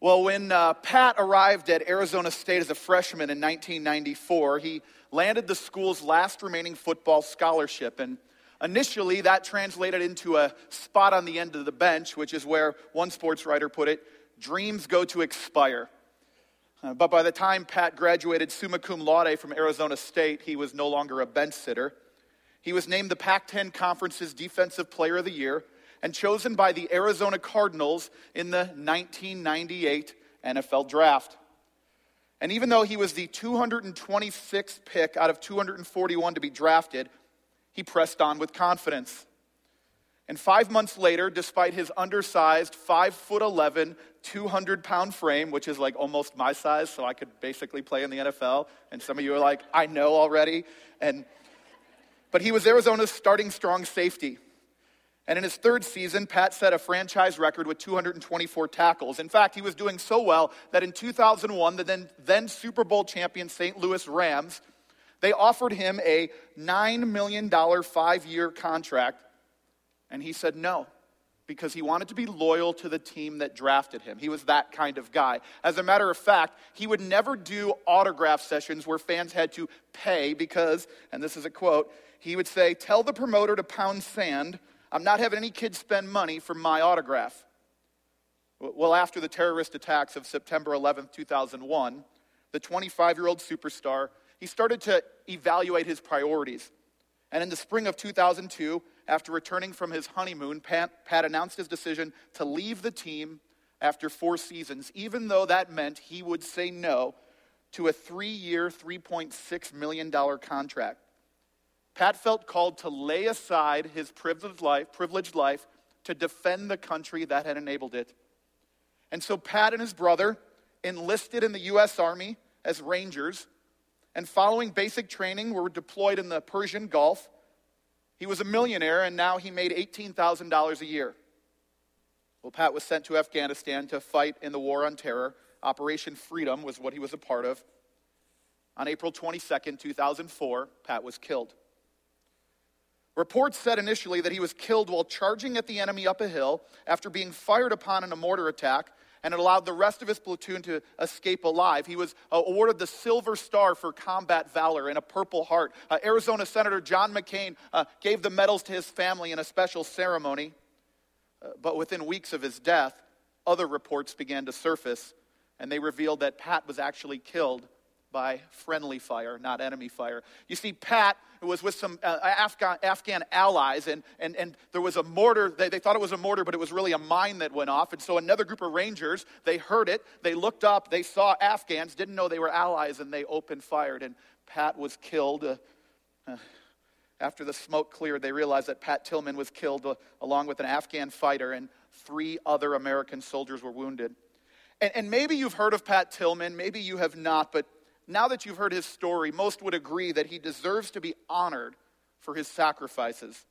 Well, when uh, Pat arrived at Arizona State as a freshman in 1994, he landed the school's last remaining football scholarship. And initially, that translated into a spot on the end of the bench, which is where one sports writer put it dreams go to expire. Uh, but by the time Pat graduated summa cum laude from Arizona State, he was no longer a bench sitter. He was named the Pac 10 Conference's Defensive Player of the Year and chosen by the Arizona Cardinals in the 1998 NFL Draft. And even though he was the 226th pick out of 241 to be drafted, he pressed on with confidence. And five months later, despite his undersized 5 foot 11, 200 pound frame, which is like almost my size, so I could basically play in the NFL. And some of you are like, I know already. And, but he was Arizona's starting strong safety. And in his third season, Pat set a franchise record with 224 tackles. In fact, he was doing so well that in 2001, the then, then Super Bowl champion St. Louis Rams, they offered him a $9 million five year contract. And he said no, because he wanted to be loyal to the team that drafted him. He was that kind of guy. As a matter of fact, he would never do autograph sessions where fans had to pay because, and this is a quote, he would say, Tell the promoter to pound sand I'm not having any kids spend money for my autograph. Well, after the terrorist attacks of September 11, 2001, the 25 year old superstar, he started to evaluate his priorities. And in the spring of 2002, after returning from his honeymoon, Pat, Pat announced his decision to leave the team after four seasons, even though that meant he would say no to a three year, $3.6 million contract. Pat felt called to lay aside his privileged life, privileged life to defend the country that had enabled it. And so Pat and his brother enlisted in the U.S. Army as Rangers, and following basic training, were deployed in the Persian Gulf. He was a millionaire, and now he made $18,000 a year. Well, Pat was sent to Afghanistan to fight in the war on terror. Operation Freedom was what he was a part of. On April 22nd, 2004, Pat was killed. Reports said initially that he was killed while charging at the enemy up a hill after being fired upon in a mortar attack, and it allowed the rest of his platoon to escape alive. He was uh, awarded the Silver Star for combat valor and a Purple Heart. Uh, Arizona Senator John McCain uh, gave the medals to his family in a special ceremony. Uh, but within weeks of his death, other reports began to surface, and they revealed that Pat was actually killed by friendly fire, not enemy fire. You see, Pat was with some uh, Afghan, Afghan allies, and, and, and there was a mortar. They, they thought it was a mortar, but it was really a mine that went off. And so another group of Rangers, they heard it, they looked up, they saw Afghans, didn't know they were allies, and they opened fired. And Pat was killed. Uh, uh, after the smoke cleared, they realized that Pat Tillman was killed uh, along with an Afghan fighter, and three other American soldiers were wounded. And, and maybe you've heard of Pat Tillman, maybe you have not, but now that you've heard his story, most would agree that he deserves to be honored for his sacrifices.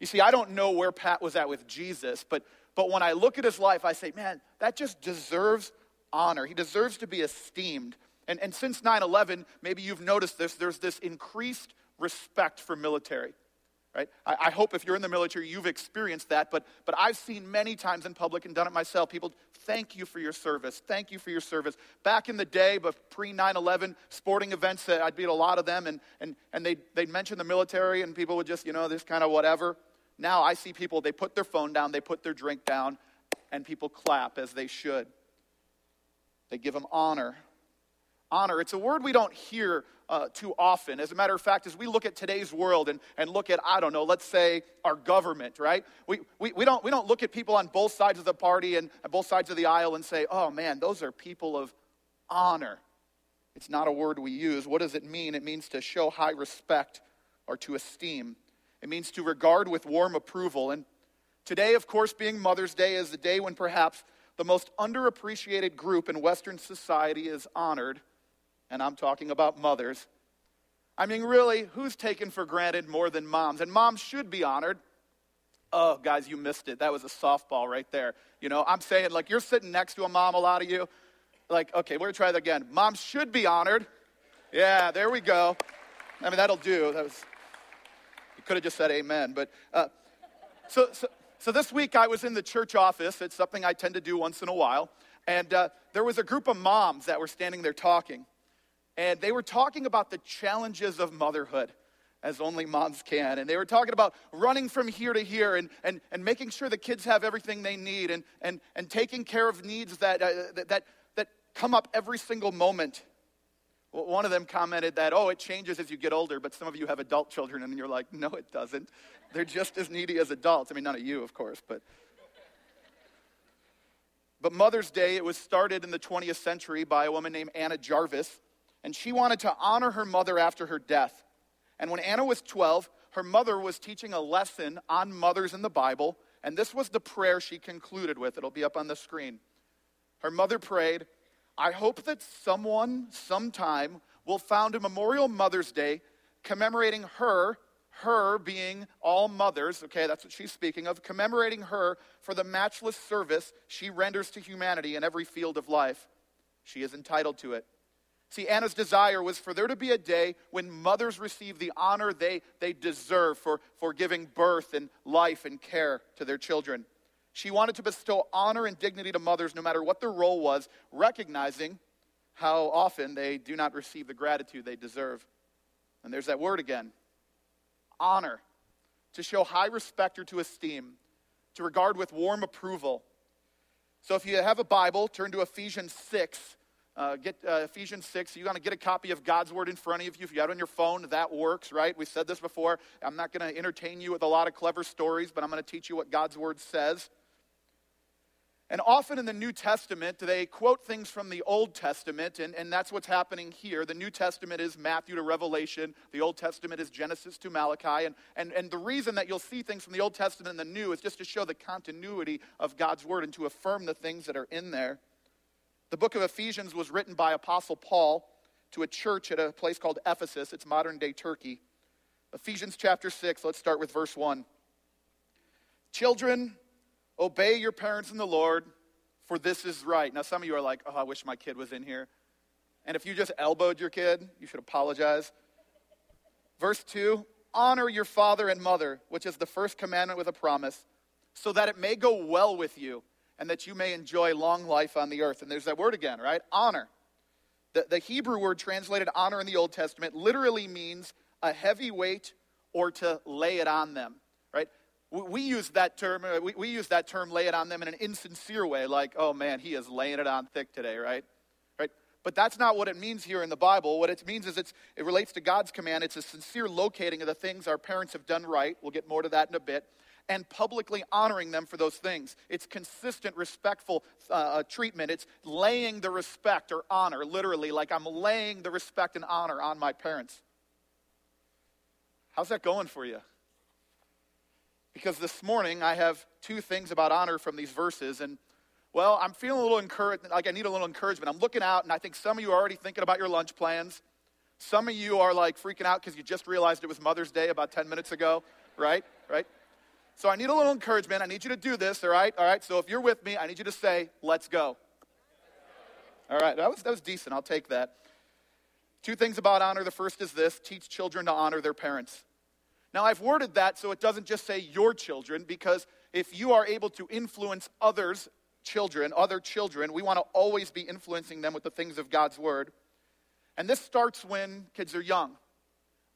You see, I don't know where Pat was at with Jesus, but, but when I look at his life, I say, man, that just deserves honor. He deserves to be esteemed. And, and since 9 11, maybe you've noticed this, there's this increased respect for military right? I, I, hope if you're in the military, you've experienced that, but, but I've seen many times in public and done it myself. People, thank you for your service. Thank you for your service. Back in the day, but pre 9 11, sporting events, uh, I'd be at a lot of them, and, and, and they'd, they'd mention the military, and people would just, you know, this kind of whatever. Now I see people, they put their phone down, they put their drink down, and people clap as they should. They give them honor. Honor, it's a word we don't hear uh, too often. As a matter of fact, as we look at today's world and, and look at, I don't know, let's say our government, right? We, we, we, don't, we don't look at people on both sides of the party and both sides of the aisle and say, oh man, those are people of honor. It's not a word we use. What does it mean? It means to show high respect or to esteem. It means to regard with warm approval. And today, of course, being Mother's Day, is the day when perhaps the most underappreciated group in Western society is honored and I'm talking about mothers. I mean, really, who's taken for granted more than moms? And moms should be honored. Oh, guys, you missed it. That was a softball right there. You know, I'm saying, like, you're sitting next to a mom, a lot of you. Like, okay, we're gonna try that again. Moms should be honored. Yeah, there we go. I mean, that'll do. That was, you could have just said amen. But, uh, so, so So this week I was in the church office. It's something I tend to do once in a while. And uh, there was a group of moms that were standing there talking. And they were talking about the challenges of motherhood, as only moms can. And they were talking about running from here to here and, and, and making sure the kids have everything they need and, and, and taking care of needs that, uh, that, that come up every single moment. One of them commented that, oh, it changes as you get older, but some of you have adult children, and you're like, no, it doesn't. They're just as needy as adults. I mean, none of you, of course, but. But Mother's Day, it was started in the 20th century by a woman named Anna Jarvis, and she wanted to honor her mother after her death. And when Anna was 12, her mother was teaching a lesson on mothers in the Bible, and this was the prayer she concluded with. It'll be up on the screen. Her mother prayed, I hope that someone, sometime, will found a Memorial Mother's Day commemorating her, her being all mothers, okay, that's what she's speaking of, commemorating her for the matchless service she renders to humanity in every field of life. She is entitled to it. See, Anna's desire was for there to be a day when mothers receive the honor they, they deserve for, for giving birth and life and care to their children. She wanted to bestow honor and dignity to mothers no matter what their role was, recognizing how often they do not receive the gratitude they deserve. And there's that word again honor, to show high respect or to esteem, to regard with warm approval. So if you have a Bible, turn to Ephesians 6. Uh, get uh, Ephesians 6. You're going to get a copy of God's Word in front of you. If you have it on your phone, that works, right? We said this before. I'm not going to entertain you with a lot of clever stories, but I'm going to teach you what God's Word says. And often in the New Testament, they quote things from the Old Testament, and, and that's what's happening here. The New Testament is Matthew to Revelation, the Old Testament is Genesis to Malachi. And, and, and the reason that you'll see things from the Old Testament and the New is just to show the continuity of God's Word and to affirm the things that are in there. The book of Ephesians was written by Apostle Paul to a church at a place called Ephesus, it's modern day Turkey. Ephesians chapter 6, let's start with verse 1. Children, Obey your parents in the Lord, for this is right. Now, some of you are like, oh, I wish my kid was in here. And if you just elbowed your kid, you should apologize. Verse 2 Honor your father and mother, which is the first commandment with a promise, so that it may go well with you and that you may enjoy long life on the earth. And there's that word again, right? Honor. The, the Hebrew word translated honor in the Old Testament literally means a heavy weight or to lay it on them right? we use that term uh, we, we use that term lay it on them in an insincere way like oh man he is laying it on thick today right right but that's not what it means here in the bible what it means is it's, it relates to god's command it's a sincere locating of the things our parents have done right we'll get more to that in a bit and publicly honoring them for those things it's consistent respectful uh, uh treatment it's laying the respect or honor literally like i'm laying the respect and honor on my parents how's that going for you because this morning I have two things about honor from these verses. And, well, I'm feeling a little encouraged, like I need a little encouragement. I'm looking out, and I think some of you are already thinking about your lunch plans. Some of you are like freaking out because you just realized it was Mother's Day about 10 minutes ago, right? Right? So I need a little encouragement. I need you to do this, all right? All right, so if you're with me, I need you to say, let's go. All right, that was, that was decent. I'll take that. Two things about honor. The first is this teach children to honor their parents. Now, I've worded that so it doesn't just say your children, because if you are able to influence others' children, other children, we want to always be influencing them with the things of God's Word. And this starts when kids are young.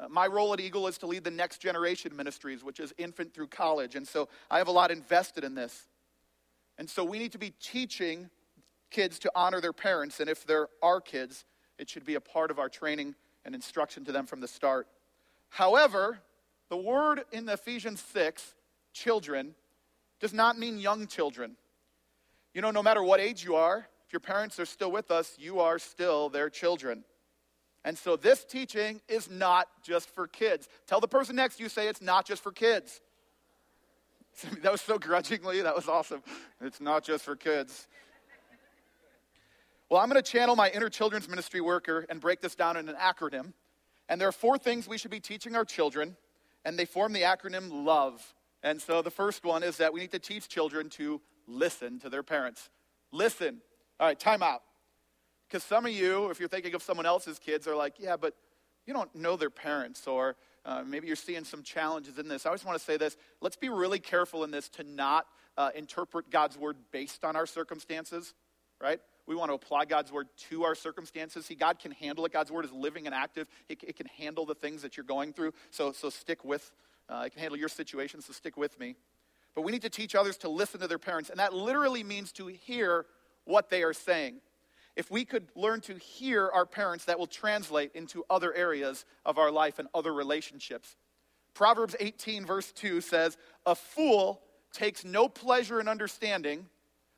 Uh, my role at Eagle is to lead the next generation ministries, which is infant through college. And so I have a lot invested in this. And so we need to be teaching kids to honor their parents. And if they're our kids, it should be a part of our training and instruction to them from the start. However, the word in Ephesians 6, children, does not mean young children. You know, no matter what age you are, if your parents are still with us, you are still their children. And so this teaching is not just for kids. Tell the person next you, say it's not just for kids. That was so grudgingly, that was awesome. It's not just for kids. Well, I'm going to channel my inner children's ministry worker and break this down in an acronym. And there are four things we should be teaching our children and they form the acronym LOVE. And so the first one is that we need to teach children to listen to their parents. Listen. All right, time out. Because some of you, if you're thinking of someone else's kids, are like, yeah, but you don't know their parents, or uh, maybe you're seeing some challenges in this. I always want to say this let's be really careful in this to not uh, interpret God's word based on our circumstances, right? We want to apply God's word to our circumstances. See, God can handle it. God's word is living and active. It, it can handle the things that you're going through. So, so stick with. Uh, it can handle your situation. So stick with me. But we need to teach others to listen to their parents, and that literally means to hear what they are saying. If we could learn to hear our parents, that will translate into other areas of our life and other relationships. Proverbs 18, verse 2 says, A fool takes no pleasure in understanding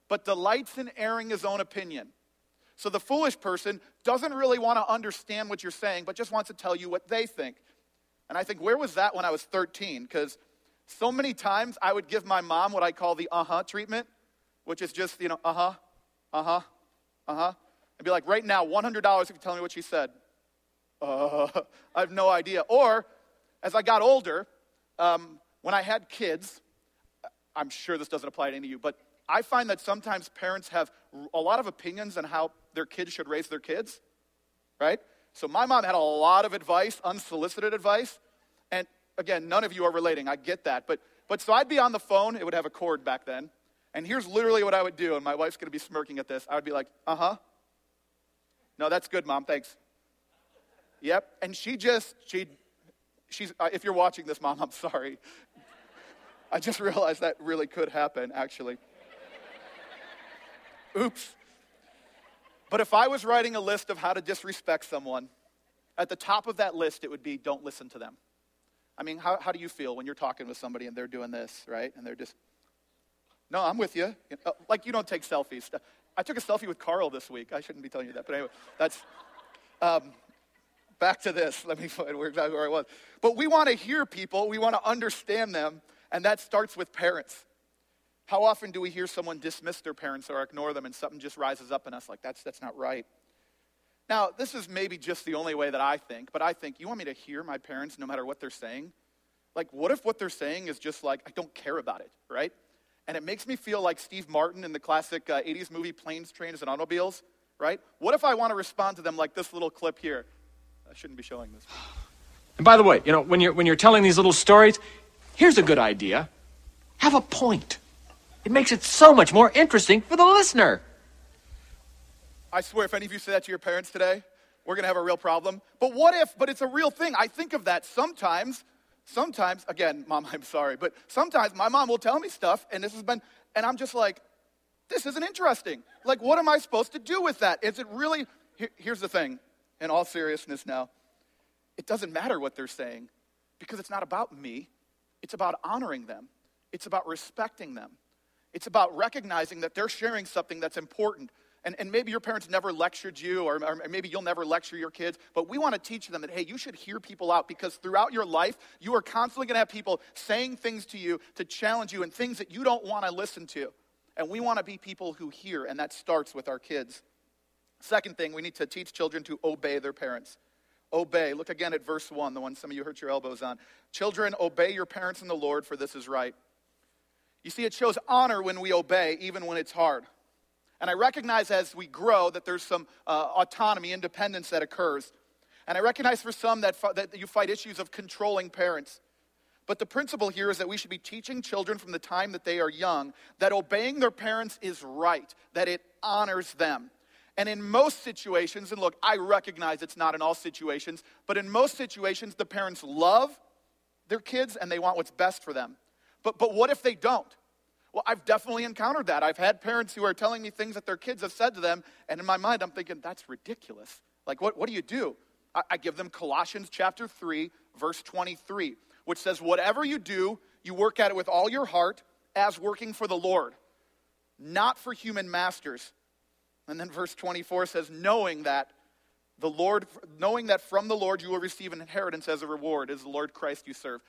but delights in airing his own opinion. So the foolish person doesn't really want to understand what you're saying, but just wants to tell you what they think. And I think, where was that when I was 13? Because so many times I would give my mom what I call the uh huh treatment, which is just, you know, uh huh, uh huh, uh huh. I'd be like, right now, $100 if you tell me what she said. Uh, I have no idea. Or, as I got older, um, when I had kids, I'm sure this doesn't apply to any of you, but I find that sometimes parents have a lot of opinions on how their kids should raise their kids, right? So my mom had a lot of advice, unsolicited advice. And again, none of you are relating. I get that. But, but so I'd be on the phone. It would have a cord back then. And here's literally what I would do. And my wife's to be smirking at this. I would be like, uh huh. No, that's good, mom. Thanks. Yep. And she just, she, she's, uh, if you're watching this, mom, I'm sorry. I just realized that really could happen, actually. Oops. But if I was writing a list of how to disrespect someone, at the top of that list, it would be don't listen to them. I mean, how, how do you feel when you're talking with somebody and they're doing this, right? And they're just, no, I'm with you. Like you don't take selfies. I took a selfie with Carl this week. I shouldn't be telling you that, but anyway, that's. Um, back to this. Let me find where exactly where I was. But we want to hear people. We want to understand them, and that starts with parents. How often do we hear someone dismiss their parents or ignore them and something just rises up in us like, that's, that's not right? Now, this is maybe just the only way that I think, but I think, you want me to hear my parents no matter what they're saying? Like, what if what they're saying is just like, I don't care about it, right? And it makes me feel like Steve Martin in the classic uh, 80s movie Planes, Trains, and Automobiles, right? What if I want to respond to them like this little clip here? I shouldn't be showing this. And by the way, you know, when you're, when you're telling these little stories, here's a good idea have a point. It makes it so much more interesting for the listener. I swear, if any of you say that to your parents today, we're going to have a real problem. But what if, but it's a real thing. I think of that sometimes. Sometimes, again, mom, I'm sorry, but sometimes my mom will tell me stuff, and this has been, and I'm just like, this isn't interesting. Like, what am I supposed to do with that? Is it really, here, here's the thing, in all seriousness now, it doesn't matter what they're saying because it's not about me, it's about honoring them, it's about respecting them. It's about recognizing that they're sharing something that's important. And, and maybe your parents never lectured you, or, or maybe you'll never lecture your kids, but we want to teach them that, hey, you should hear people out because throughout your life, you are constantly going to have people saying things to you to challenge you and things that you don't want to listen to. And we want to be people who hear, and that starts with our kids. Second thing, we need to teach children to obey their parents. Obey. Look again at verse 1, the one some of you hurt your elbows on. Children, obey your parents in the Lord, for this is right. You see, it shows honor when we obey, even when it's hard. And I recognize as we grow that there's some uh, autonomy, independence that occurs. And I recognize for some that, that you fight issues of controlling parents. But the principle here is that we should be teaching children from the time that they are young that obeying their parents is right, that it honors them. And in most situations, and look, I recognize it's not in all situations, but in most situations, the parents love their kids and they want what's best for them. But, but what if they don't? Well, I've definitely encountered that. I've had parents who are telling me things that their kids have said to them, and in my mind, I'm thinking, that's ridiculous. Like, what, what do you do? I, I give them Colossians chapter 3, verse 23, which says, Whatever you do, you work at it with all your heart as working for the Lord, not for human masters. And then verse 24 says, Knowing that the Lord, knowing that from the Lord you will receive an inheritance as a reward, is the Lord Christ you serve.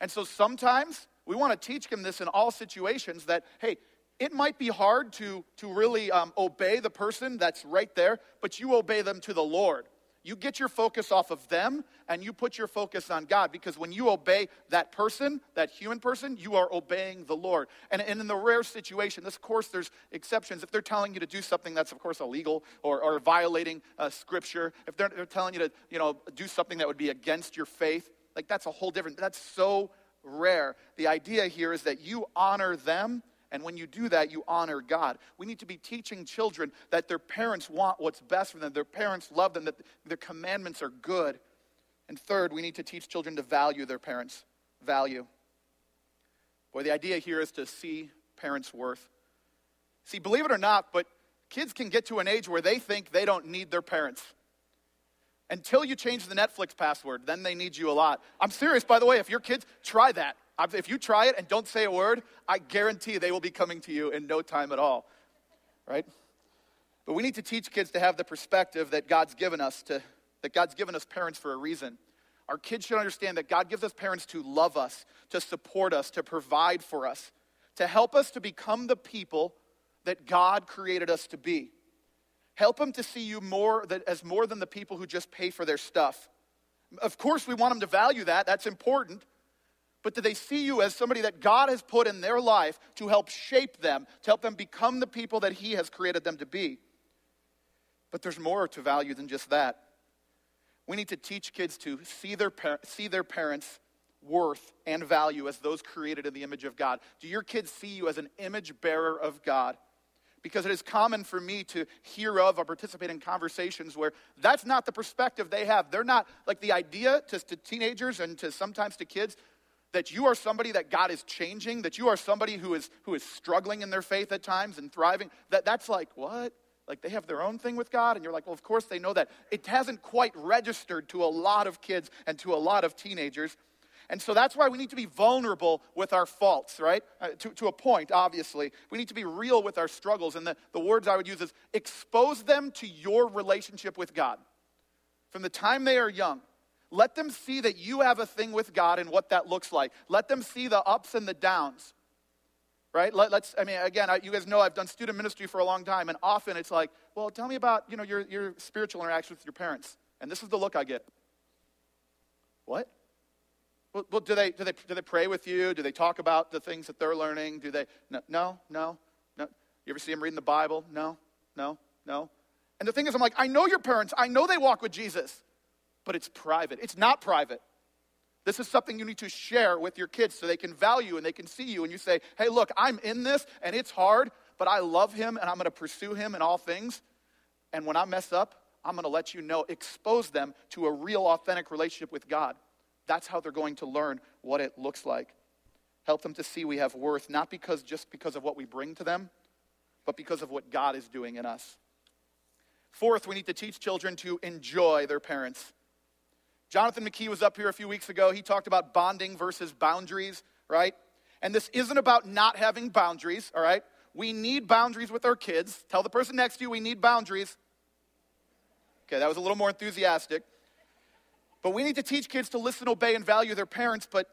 And so sometimes we want to teach them this in all situations that, hey, it might be hard to, to really um, obey the person that's right there, but you obey them to the Lord. You get your focus off of them and you put your focus on God because when you obey that person, that human person, you are obeying the Lord. And, and in the rare situation, this, course, there's exceptions. If they're telling you to do something that's, of course, illegal or, or violating uh, scripture, if they're, they're telling you to you know, do something that would be against your faith, Like, that's a whole different, that's so rare. The idea here is that you honor them, and when you do that, you honor God. We need to be teaching children that their parents want what's best for them, their parents love them, that their commandments are good. And third, we need to teach children to value their parents' value. Boy, the idea here is to see parents' worth. See, believe it or not, but kids can get to an age where they think they don't need their parents. Until you change the Netflix password, then they need you a lot. I'm serious, by the way, if your kids try that, if you try it and don't say a word, I guarantee they will be coming to you in no time at all. Right? But we need to teach kids to have the perspective that God's given us to that God's given us parents for a reason. Our kids should understand that God gives us parents to love us, to support us, to provide for us, to help us to become the people that God created us to be. Help them to see you more as more than the people who just pay for their stuff. Of course, we want them to value that, that's important. But do they see you as somebody that God has put in their life to help shape them, to help them become the people that He has created them to be? But there's more to value than just that. We need to teach kids to see their, par- see their parents' worth and value as those created in the image of God. Do your kids see you as an image bearer of God? Because it is common for me to hear of or participate in conversations where that's not the perspective they have. They're not like the idea to, to teenagers and to sometimes to kids that you are somebody that God is changing, that you are somebody who is, who is struggling in their faith at times and thriving, that, that's like, what? Like they have their own thing with God, and you're like, well, of course they know that. It hasn't quite registered to a lot of kids and to a lot of teenagers. And so that's why we need to be vulnerable with our faults, right? Uh, to, to a point, obviously. We need to be real with our struggles. And the, the words I would use is expose them to your relationship with God. From the time they are young, let them see that you have a thing with God and what that looks like. Let them see the ups and the downs. Right? Let, us I mean, again, I, you guys know I've done student ministry for a long time, and often it's like, well, tell me about, you know, your, your spiritual interaction with your parents. And this is the look I get. What? Well, well, do, they, do, they, do they pray with you? Do they talk about the things that they're learning? Do they? No, no, no. no. You ever see them reading the Bible? No, no, no. And the thing is, I'm like, I know your parents. I know they walk with Jesus but it's private. It's not private. This is something you need to share with your kids so they can value and they can see you. And you say, hey, look, I'm in this and it's hard, but I love him and I'm going to pursue him in all things. And when I mess up, I'm going to let you know, expose them to a real, authentic relationship with God. That's how they're going to learn what it looks like. Help them to see we have worth, not because just because of what we bring to them, but because of what God is doing in us. Fourth, we need to teach children to enjoy their parents. Jonathan McKee was up here a few weeks ago. He talked about bonding versus boundaries, right? And this isn't about not having boundaries, all right? We need boundaries with our kids. Tell the person next to you we need boundaries. Okay, that was a little more enthusiastic. But we need to teach kids to listen, obey, and value their parents, but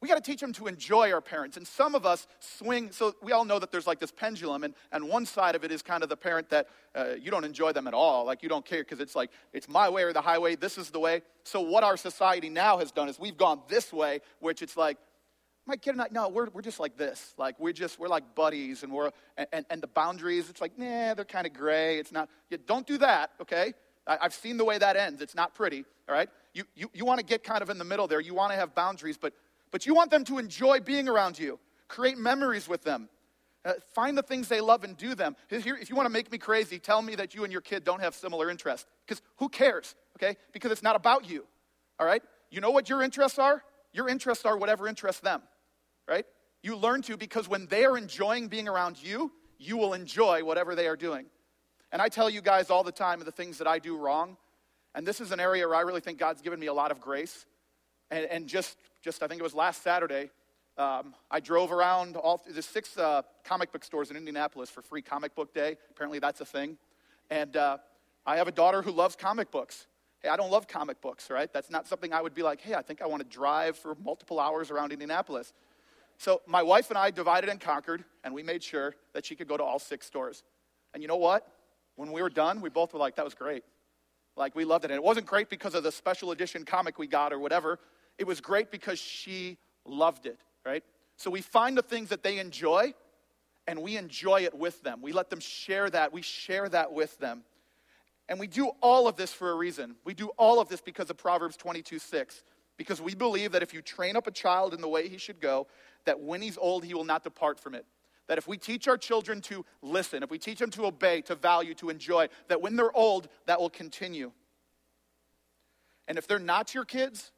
we got to teach them to enjoy our parents. And some of us swing, so we all know that there's like this pendulum, and, and one side of it is kind of the parent that uh, you don't enjoy them at all. Like you don't care because it's like, it's my way or the highway, this is the way. So what our society now has done is we've gone this way, which it's like, my kid and I, no, we're, we're just like this. Like we're just, we're like buddies, and we're, and, and, and the boundaries, it's like, nah, they're kind of gray. It's not, yeah, don't do that, okay? I, I've seen the way that ends. It's not pretty, all right? You, you, you want to get kind of in the middle there. You want to have boundaries, but but you want them to enjoy being around you, create memories with them. Uh, find the things they love and do them. If you want to make me crazy, tell me that you and your kid don't have similar interests. Because who cares, okay? Because it's not about you, all right? You know what your interests are? Your interests are whatever interests them, right? You learn to because when they are enjoying being around you, you will enjoy whatever they are doing. And I tell you guys all the time of the things that I do wrong. And this is an area where I really think God's given me a lot of grace. And, and just just I think it was last Saturday, um, I drove around all the six uh, comic book stores in Indianapolis for free comic book day. Apparently, that's a thing. And uh, I have a daughter who loves comic books. Hey, I don't love comic books, right? That's not something I would be like, hey, I think I want to drive for multiple hours around Indianapolis. So my wife and I divided and conquered, and we made sure that she could go to all six stores. And you know what? When we were done, we both were like, that was great. Like, we loved it. And it wasn't great because of the special edition comic we got or whatever. It was great because she loved it, right? So we find the things that they enjoy and we enjoy it with them. We let them share that. We share that with them. And we do all of this for a reason. We do all of this because of Proverbs 22 6. Because we believe that if you train up a child in the way he should go, that when he's old, he will not depart from it. That if we teach our children to listen, if we teach them to obey, to value, to enjoy, that when they're old, that will continue. And if they're not your kids,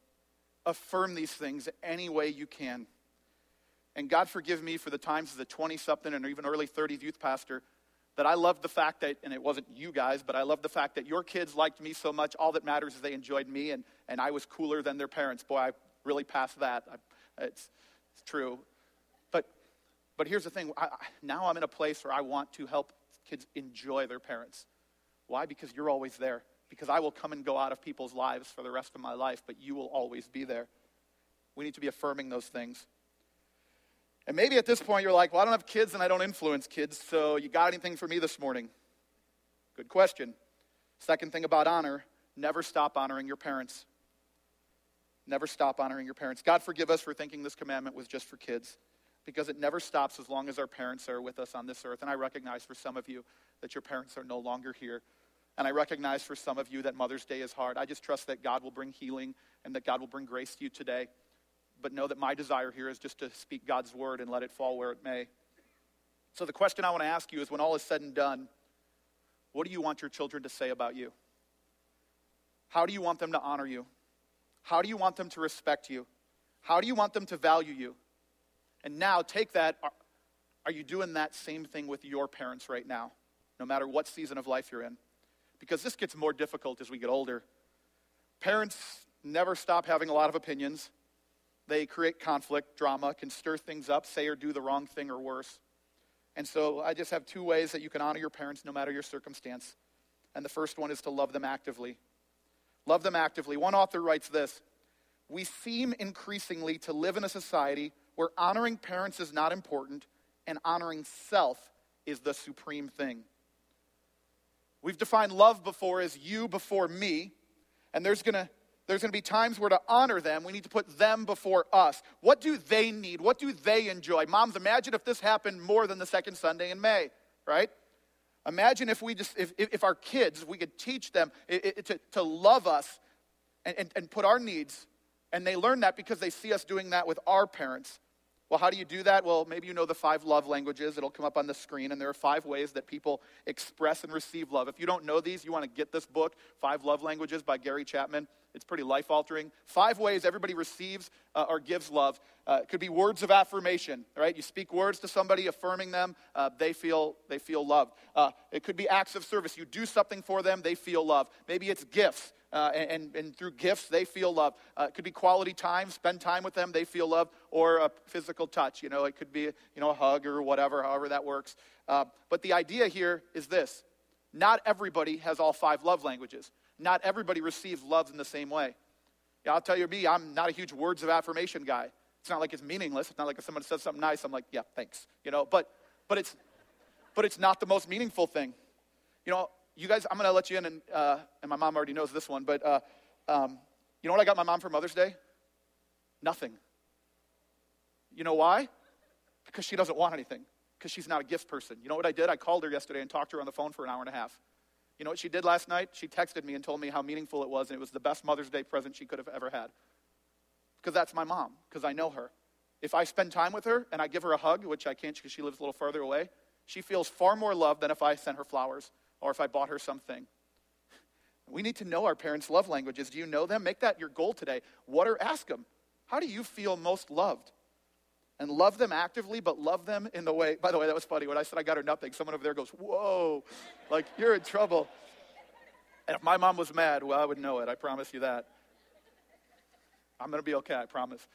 affirm these things any way you can. And God forgive me for the times as a 20 something and even early 30s youth pastor that I loved the fact that, and it wasn't you guys, but I loved the fact that your kids liked me so much. All that matters is they enjoyed me and, and I was cooler than their parents. Boy, I really passed that. I, it's, it's true. But, here's the thing I, now I'm in a place where I want to help kids enjoy their parents. Why? Because you're always there. Because I will come and go out of people's lives for the rest of my life, but you will always be there. We need to be affirming those things. And maybe at this point you're like, well, I don't have kids and I don't influence kids, so you got anything for me this morning? Good question. Second thing about honor never stop honoring your parents. Never stop honoring your parents. God forgive us for thinking this commandment was just for kids because it never stops as long as our parents are with us on this earth. And I recognize for some of you that your parents are no longer here. And I recognize for some of you that Mother's Day is hard. I just trust that God will bring healing and that God will bring grace to you today but know that my desire here is just to speak God's word and let it fall where it may. So, the question I want to ask you is when all is said and done, what do you want your children to say about you? How do you want them to honor you? How do you want them to respect you? How do you want them to value you? And now take that. Are, are you doing that same thing with your parents right now, no matter what season of life you're in? Because this gets more difficult as we get older. Parents never stop having a lot of opinions. They create conflict, drama, can stir things up, say or do the wrong thing or worse. And so I just have two ways that you can honor your parents no matter your circumstance. And the first one is to love them actively. Love them actively. One author writes this We seem increasingly to live in a society where honoring parents is not important and honoring self is the supreme thing. We've defined love before as you before me, and there's going to there's going to be times where to honor them, we need to put them before us. What do they need? What do they enjoy? Moms, imagine if this happened more than the second Sunday in May, right? Imagine if we just, if, if our kids, we could teach them to, to love us and, and, and put our needs, and they learn that because they see us doing that with our parents. Well, how do you do that? Well, maybe you know the five love languages. It'll come up on the screen, and there are five ways that people express and receive love. If you don't know these, you want to get this book, Five Love Languages by Gary Chapman. It's pretty life altering. Five ways everybody receives uh, or gives love. Uh, it could be words of affirmation, right? You speak words to somebody, affirming them, uh, they, feel, they feel loved. Uh, it could be acts of service. You do something for them, they feel love. Maybe it's gifts. Uh, and, and, through gifts, they feel love. Uh, it could be quality time, spend time with them, they feel love, or a physical touch. You know, it could be you know a hug or whatever, however that works. but the idea here is this: not everybody has all five love languages not everybody receives love in the same way. Yeah, I'll tell you me, I'm not a huge words of affirmation guy. It's not like it's meaningless. It's not like if someone says something nice, I'm like, yeah, thanks. You know, but but it's but it's not the most meaningful thing. You know, you guys, I'm gonna let you in, and uh, and my mom already knows this one, but uh, um, you know what I got my mom for Mother's Day? Nothing. You know why? Because she doesn't want anything. Because she's not a gift person. You know what I did? I called her yesterday and talked to her on the phone for an hour and a half. You know what she did last night? She texted me and told me how meaningful it was, and it was the best Mother's Day present she could have ever had. Because that's my mom, because I know her. If I spend time with her and I give her a hug, which I can't because she lives a little further away, she feels far more love than if I sent her flowers or if I bought her something. We need to know our parents' love languages. Do you know them? Make that your goal today. What are, ask them, how do you feel most loved? and love them actively, but love them in the way. By the way, that was funny. When I said I got her nothing, someone over there goes, Whoa, like you're in trouble. And if my mom was mad, well, I would know it. I promise you that. I'm going to be okay, I promise.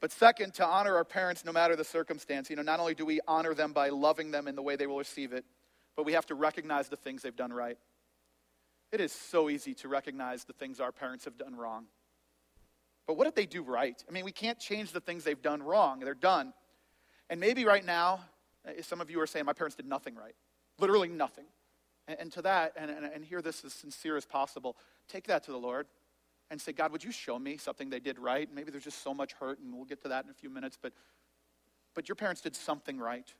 But second, to honor our parents no matter the circumstance. You know, not only do we honor them by loving them in the way they will receive it, but we have to recognize the things they've done right. It is so easy to recognize the things our parents have done wrong. But what did they do right? I mean, we can't change the things they've done wrong. They're done. And maybe right now, uh, some of you are saying, my parents did nothing right. Literally nothing. And, and to that, and, and, and hear this as sincere as possible, take that to the Lord and say, God, would you show me something they did right? Maybe there's just so much hurt, and we'll get to that in a few minutes, but, but your parents did something right.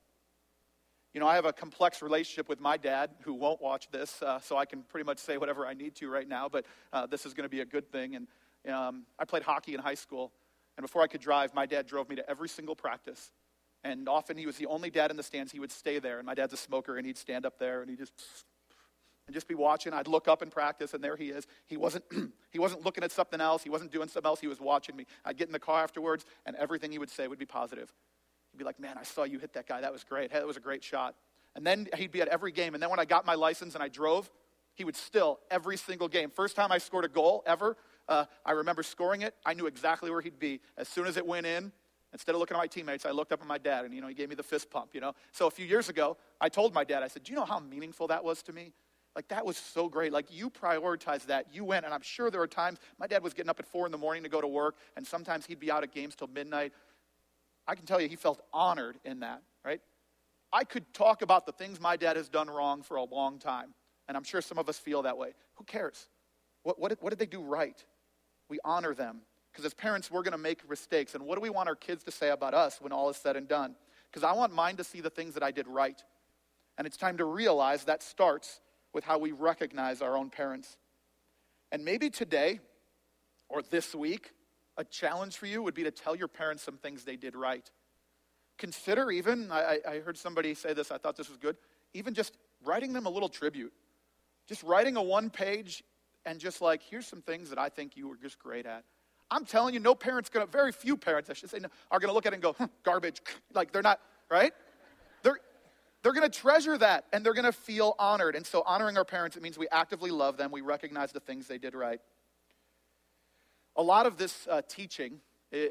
You know, I have a complex relationship with my dad who won't watch this, uh, so I can pretty much say whatever I need to right now, but uh, this is going to be a good thing. And Um, I played hockey in high school, and before I could drive, my dad drove me to every single practice. And often he was the only dad in the stands. He would stay there, and my dad's a smoker, and he'd stand up there and he'd just and just be watching. I'd look up in practice, and there he is. He wasn't, he wasn't looking at something else. He wasn't doing something else. He was watching me. I'd get in the car afterwards, and everything he would say would be positive. He'd be like, Man, I saw you hit that guy. That was great. Hey, that was a great shot. And then he'd be at every game. And then when I got my license and I drove, he would still, every single game. First time I scored a goal ever, uh, I remember scoring it. I knew exactly where he'd be. As soon as it went in, instead of looking at my teammates, I looked up at my dad, and, you know, he gave me the fist pump, you know. So a few years ago, I told my dad, I said, do you know how meaningful that was to me? Like, that was so great. Like, you prioritized that. You went, and I'm sure there were times my dad was getting up at four in the morning to go to work, and sometimes he'd be out at games till midnight. I can tell you, he felt honored in that, right? I could talk about the things my dad has done wrong for a long time, and I'm sure some of us feel that way. Who cares? What, what, did, what did they do right? We honor them. Because as parents, we're going to make mistakes. And what do we want our kids to say about us when all is said and done? Because I want mine to see the things that I did right. And it's time to realize that starts with how we recognize our own parents. And maybe today or this week, a challenge for you would be to tell your parents some things they did right. Consider even, I, I heard somebody say this, I thought this was good, even just writing them a little tribute. Just writing a one page and just like, here's some things that I think you were just great at. I'm telling you, no parent's gonna, very few parents, I should say, are gonna look at it and go, hm, garbage. Like they're not, right? They're going to treasure that and they're to feel honored. And so, honoring our parents, it means we actively love them, we recognize the things they did right. A lot of this uh, teaching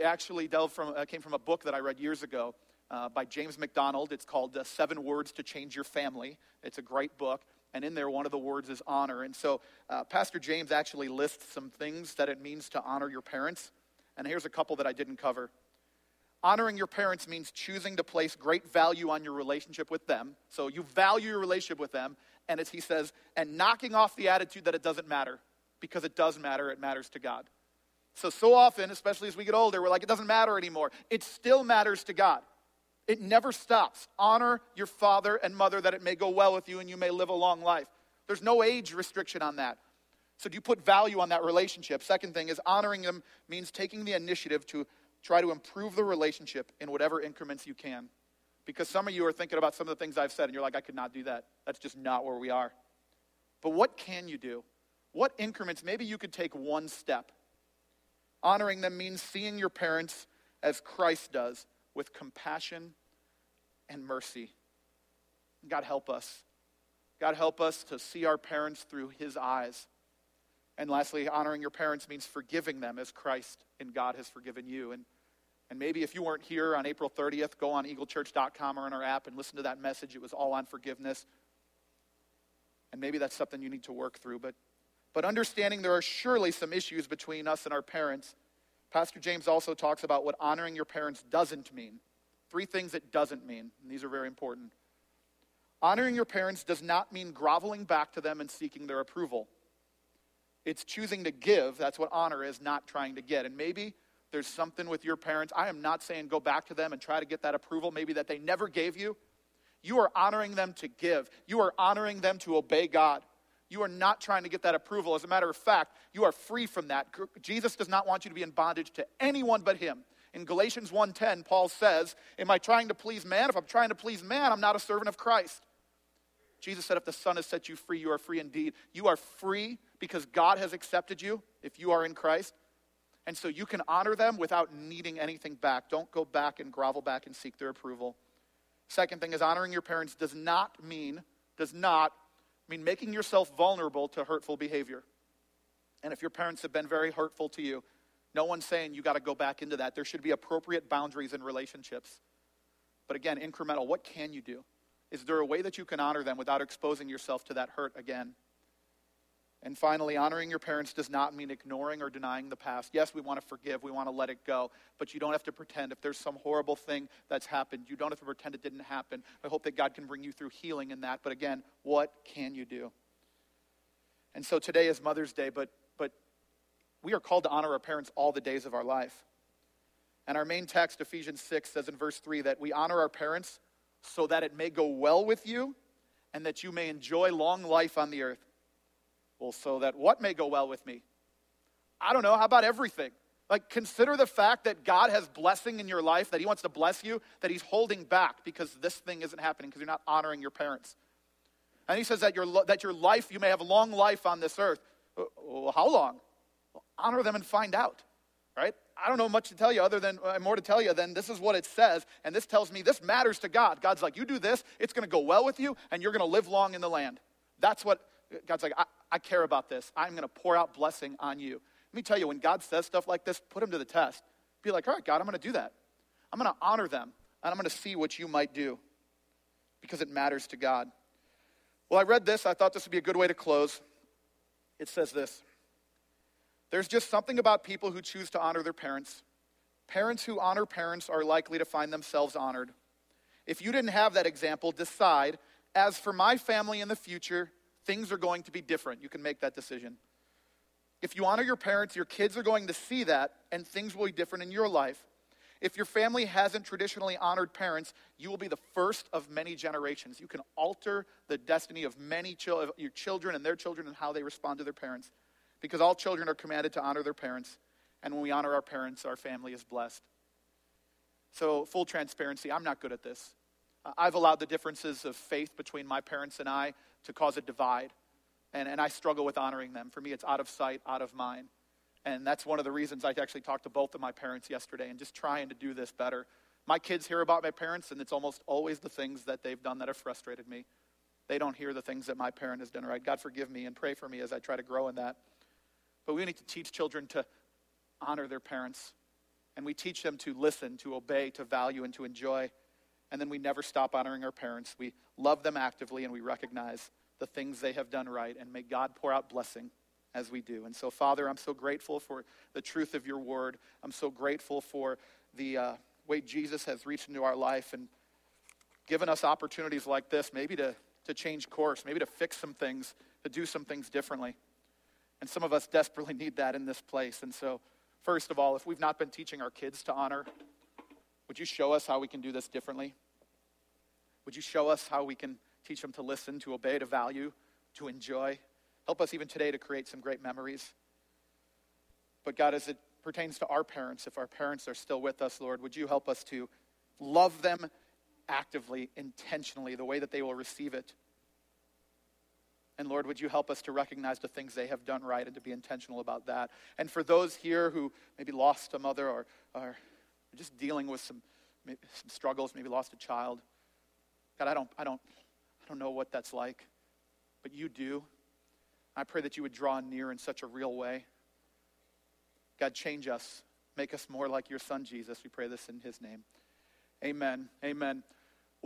actually from, uh, came from a book that I read years ago uh, by James MacDonald. It's called uh, Seven Words to Change Your Family. It's a great book. And in there, one of the words is honor. And so, uh, Pastor James actually lists some things that it means to honor your parents. And here's a couple that I didn't cover. Honoring your parents means choosing to place great value on your relationship with them. So you value your relationship with them. And as he says, and knocking off the attitude that it doesn't matter, because it does matter, it matters to God. So, so often, especially as we get older, we're like, it doesn't matter anymore. It still matters to God. It never stops. Honor your father and mother that it may go well with you and you may live a long life. There's no age restriction on that. So, do you put value on that relationship? Second thing is honoring them means taking the initiative to try to improve the relationship in whatever increments you can. Because some of you are thinking about some of the things I've said, and you're like, I could not do that. That's just not where we are. But what can you do? What increments? Maybe you could take one step. Honoring them means seeing your parents as Christ does, with compassion and mercy. God help us. God help us to see our parents through his eyes. And lastly, honoring your parents means forgiving them as Christ and God has forgiven you. And and maybe if you weren't here on April 30th, go on eaglechurch.com or in our app and listen to that message. It was all on forgiveness. And maybe that's something you need to work through. But, but understanding there are surely some issues between us and our parents, Pastor James also talks about what honoring your parents doesn't mean. Three things it doesn't mean, and these are very important. Honoring your parents does not mean groveling back to them and seeking their approval. It's choosing to give. That's what honor is, not trying to get. And maybe there's something with your parents. I am not saying go back to them and try to get that approval, maybe that they never gave you. You are honoring them to give, you are honoring them to obey God. You are not trying to get that approval. As a matter of fact, you are free from that. Jesus does not want you to be in bondage to anyone but him. In Galatians 1:10, Paul says, "Am I trying to please man? If I'm trying to please man, I'm not a servant of Christ." Jesus said, "If the Son has set you free, you are free indeed." You are free because God has accepted you if you are in Christ. And so you can honor them without needing anything back. Don't go back and grovel back and seek their approval. Second thing is honoring your parents does not mean, does not mean making yourself vulnerable to hurtful behavior. And if your parents have been very hurtful to you, no one's saying you got to go back into that. There should be appropriate boundaries in relationships. But again, incremental, what can you do? Is there a way that you can honor them without exposing yourself to that hurt again? And finally, honoring your parents does not mean ignoring or denying the past. Yes, we want to forgive, we want to let it go, but you don't have to pretend. If there's some horrible thing that's happened, you don't have to pretend it didn't happen. I hope that God can bring you through healing in that. But again, what can you do? And so today is Mother's Day, but, but we are called to honor our parents all the days of our life. And our main text, Ephesians 6, says in verse 3 that we honor our parents so that it may go well with you and that you may enjoy long life on the earth. So that what may go well with me? I don't know, how about everything? Like, consider the fact that God has blessing in your life, that He wants to bless you, that He's holding back because this thing isn't happening because you're not honoring your parents. And He says that your, that your life, you may have a long life on this earth. Well, how long? Well, honor them and find out, right? I don't know much to tell you other than, uh, more to tell you than this is what it says. And this tells me this matters to God. God's like, you do this, it's going to go well with you, and you're going to live long in the land. That's what God's like, I, I care about this. I'm going to pour out blessing on you. Let me tell you, when God says stuff like this, put him to the test. Be like, all right, God, I'm going to do that. I'm going to honor them, and I'm going to see what you might do because it matters to God. Well, I read this. I thought this would be a good way to close. It says this There's just something about people who choose to honor their parents. Parents who honor parents are likely to find themselves honored. If you didn't have that example, decide, as for my family in the future, things are going to be different. You can make that decision. If you honor your parents, your kids are going to see that, and things will be different in your life. If your family hasn't traditionally honored parents, you will be the first of many generations. You can alter the destiny of many chil- your children and their children and how they respond to their parents. Because all children are commanded to honor their parents. And when we honor our parents, our family is blessed. So, full transparency, I'm not good at this. I've allowed the differences of faith between my parents and I to cause a divide and, and I struggle with honoring them. For me, it's out of sight, out of mind. And that's one of the reasons I actually talked to both of my parents yesterday and just trying to do this better. My kids hear about my parents, and it's almost always the things that they've done that have frustrated me. They don't hear the things that my parent has done right. God forgive me and pray for me as I try to grow in that. But we need to teach children to honor their parents. And we teach them to listen, to obey, to value, and to enjoy. And then we never stop honoring our parents. We love them actively, and we recognize the things they have done right, and may God pour out blessing as we do. And so, Father, I'm so grateful for the truth of your word. I'm so grateful for the uh, way Jesus has reached into our life and given us opportunities like this, maybe to, to change course, maybe to fix some things, to do some things differently. And some of us desperately need that in this place. And so, first of all, if we've not been teaching our kids to honor, would you show us how we can do this differently? Would you show us how we can Teach them to listen, to obey, to value, to enjoy. Help us even today to create some great memories. But God, as it pertains to our parents, if our parents are still with us, Lord, would you help us to love them actively, intentionally, the way that they will receive it? And Lord, would you help us to recognize the things they have done right and to be intentional about that? And for those here who maybe lost a mother or are just dealing with some, some struggles, maybe lost a child, God, I don't, I don't I don't know what that's like, but you do. I pray that you would draw near in such a real way. God, change us. Make us more like your son, Jesus. We pray this in his name. Amen. Amen.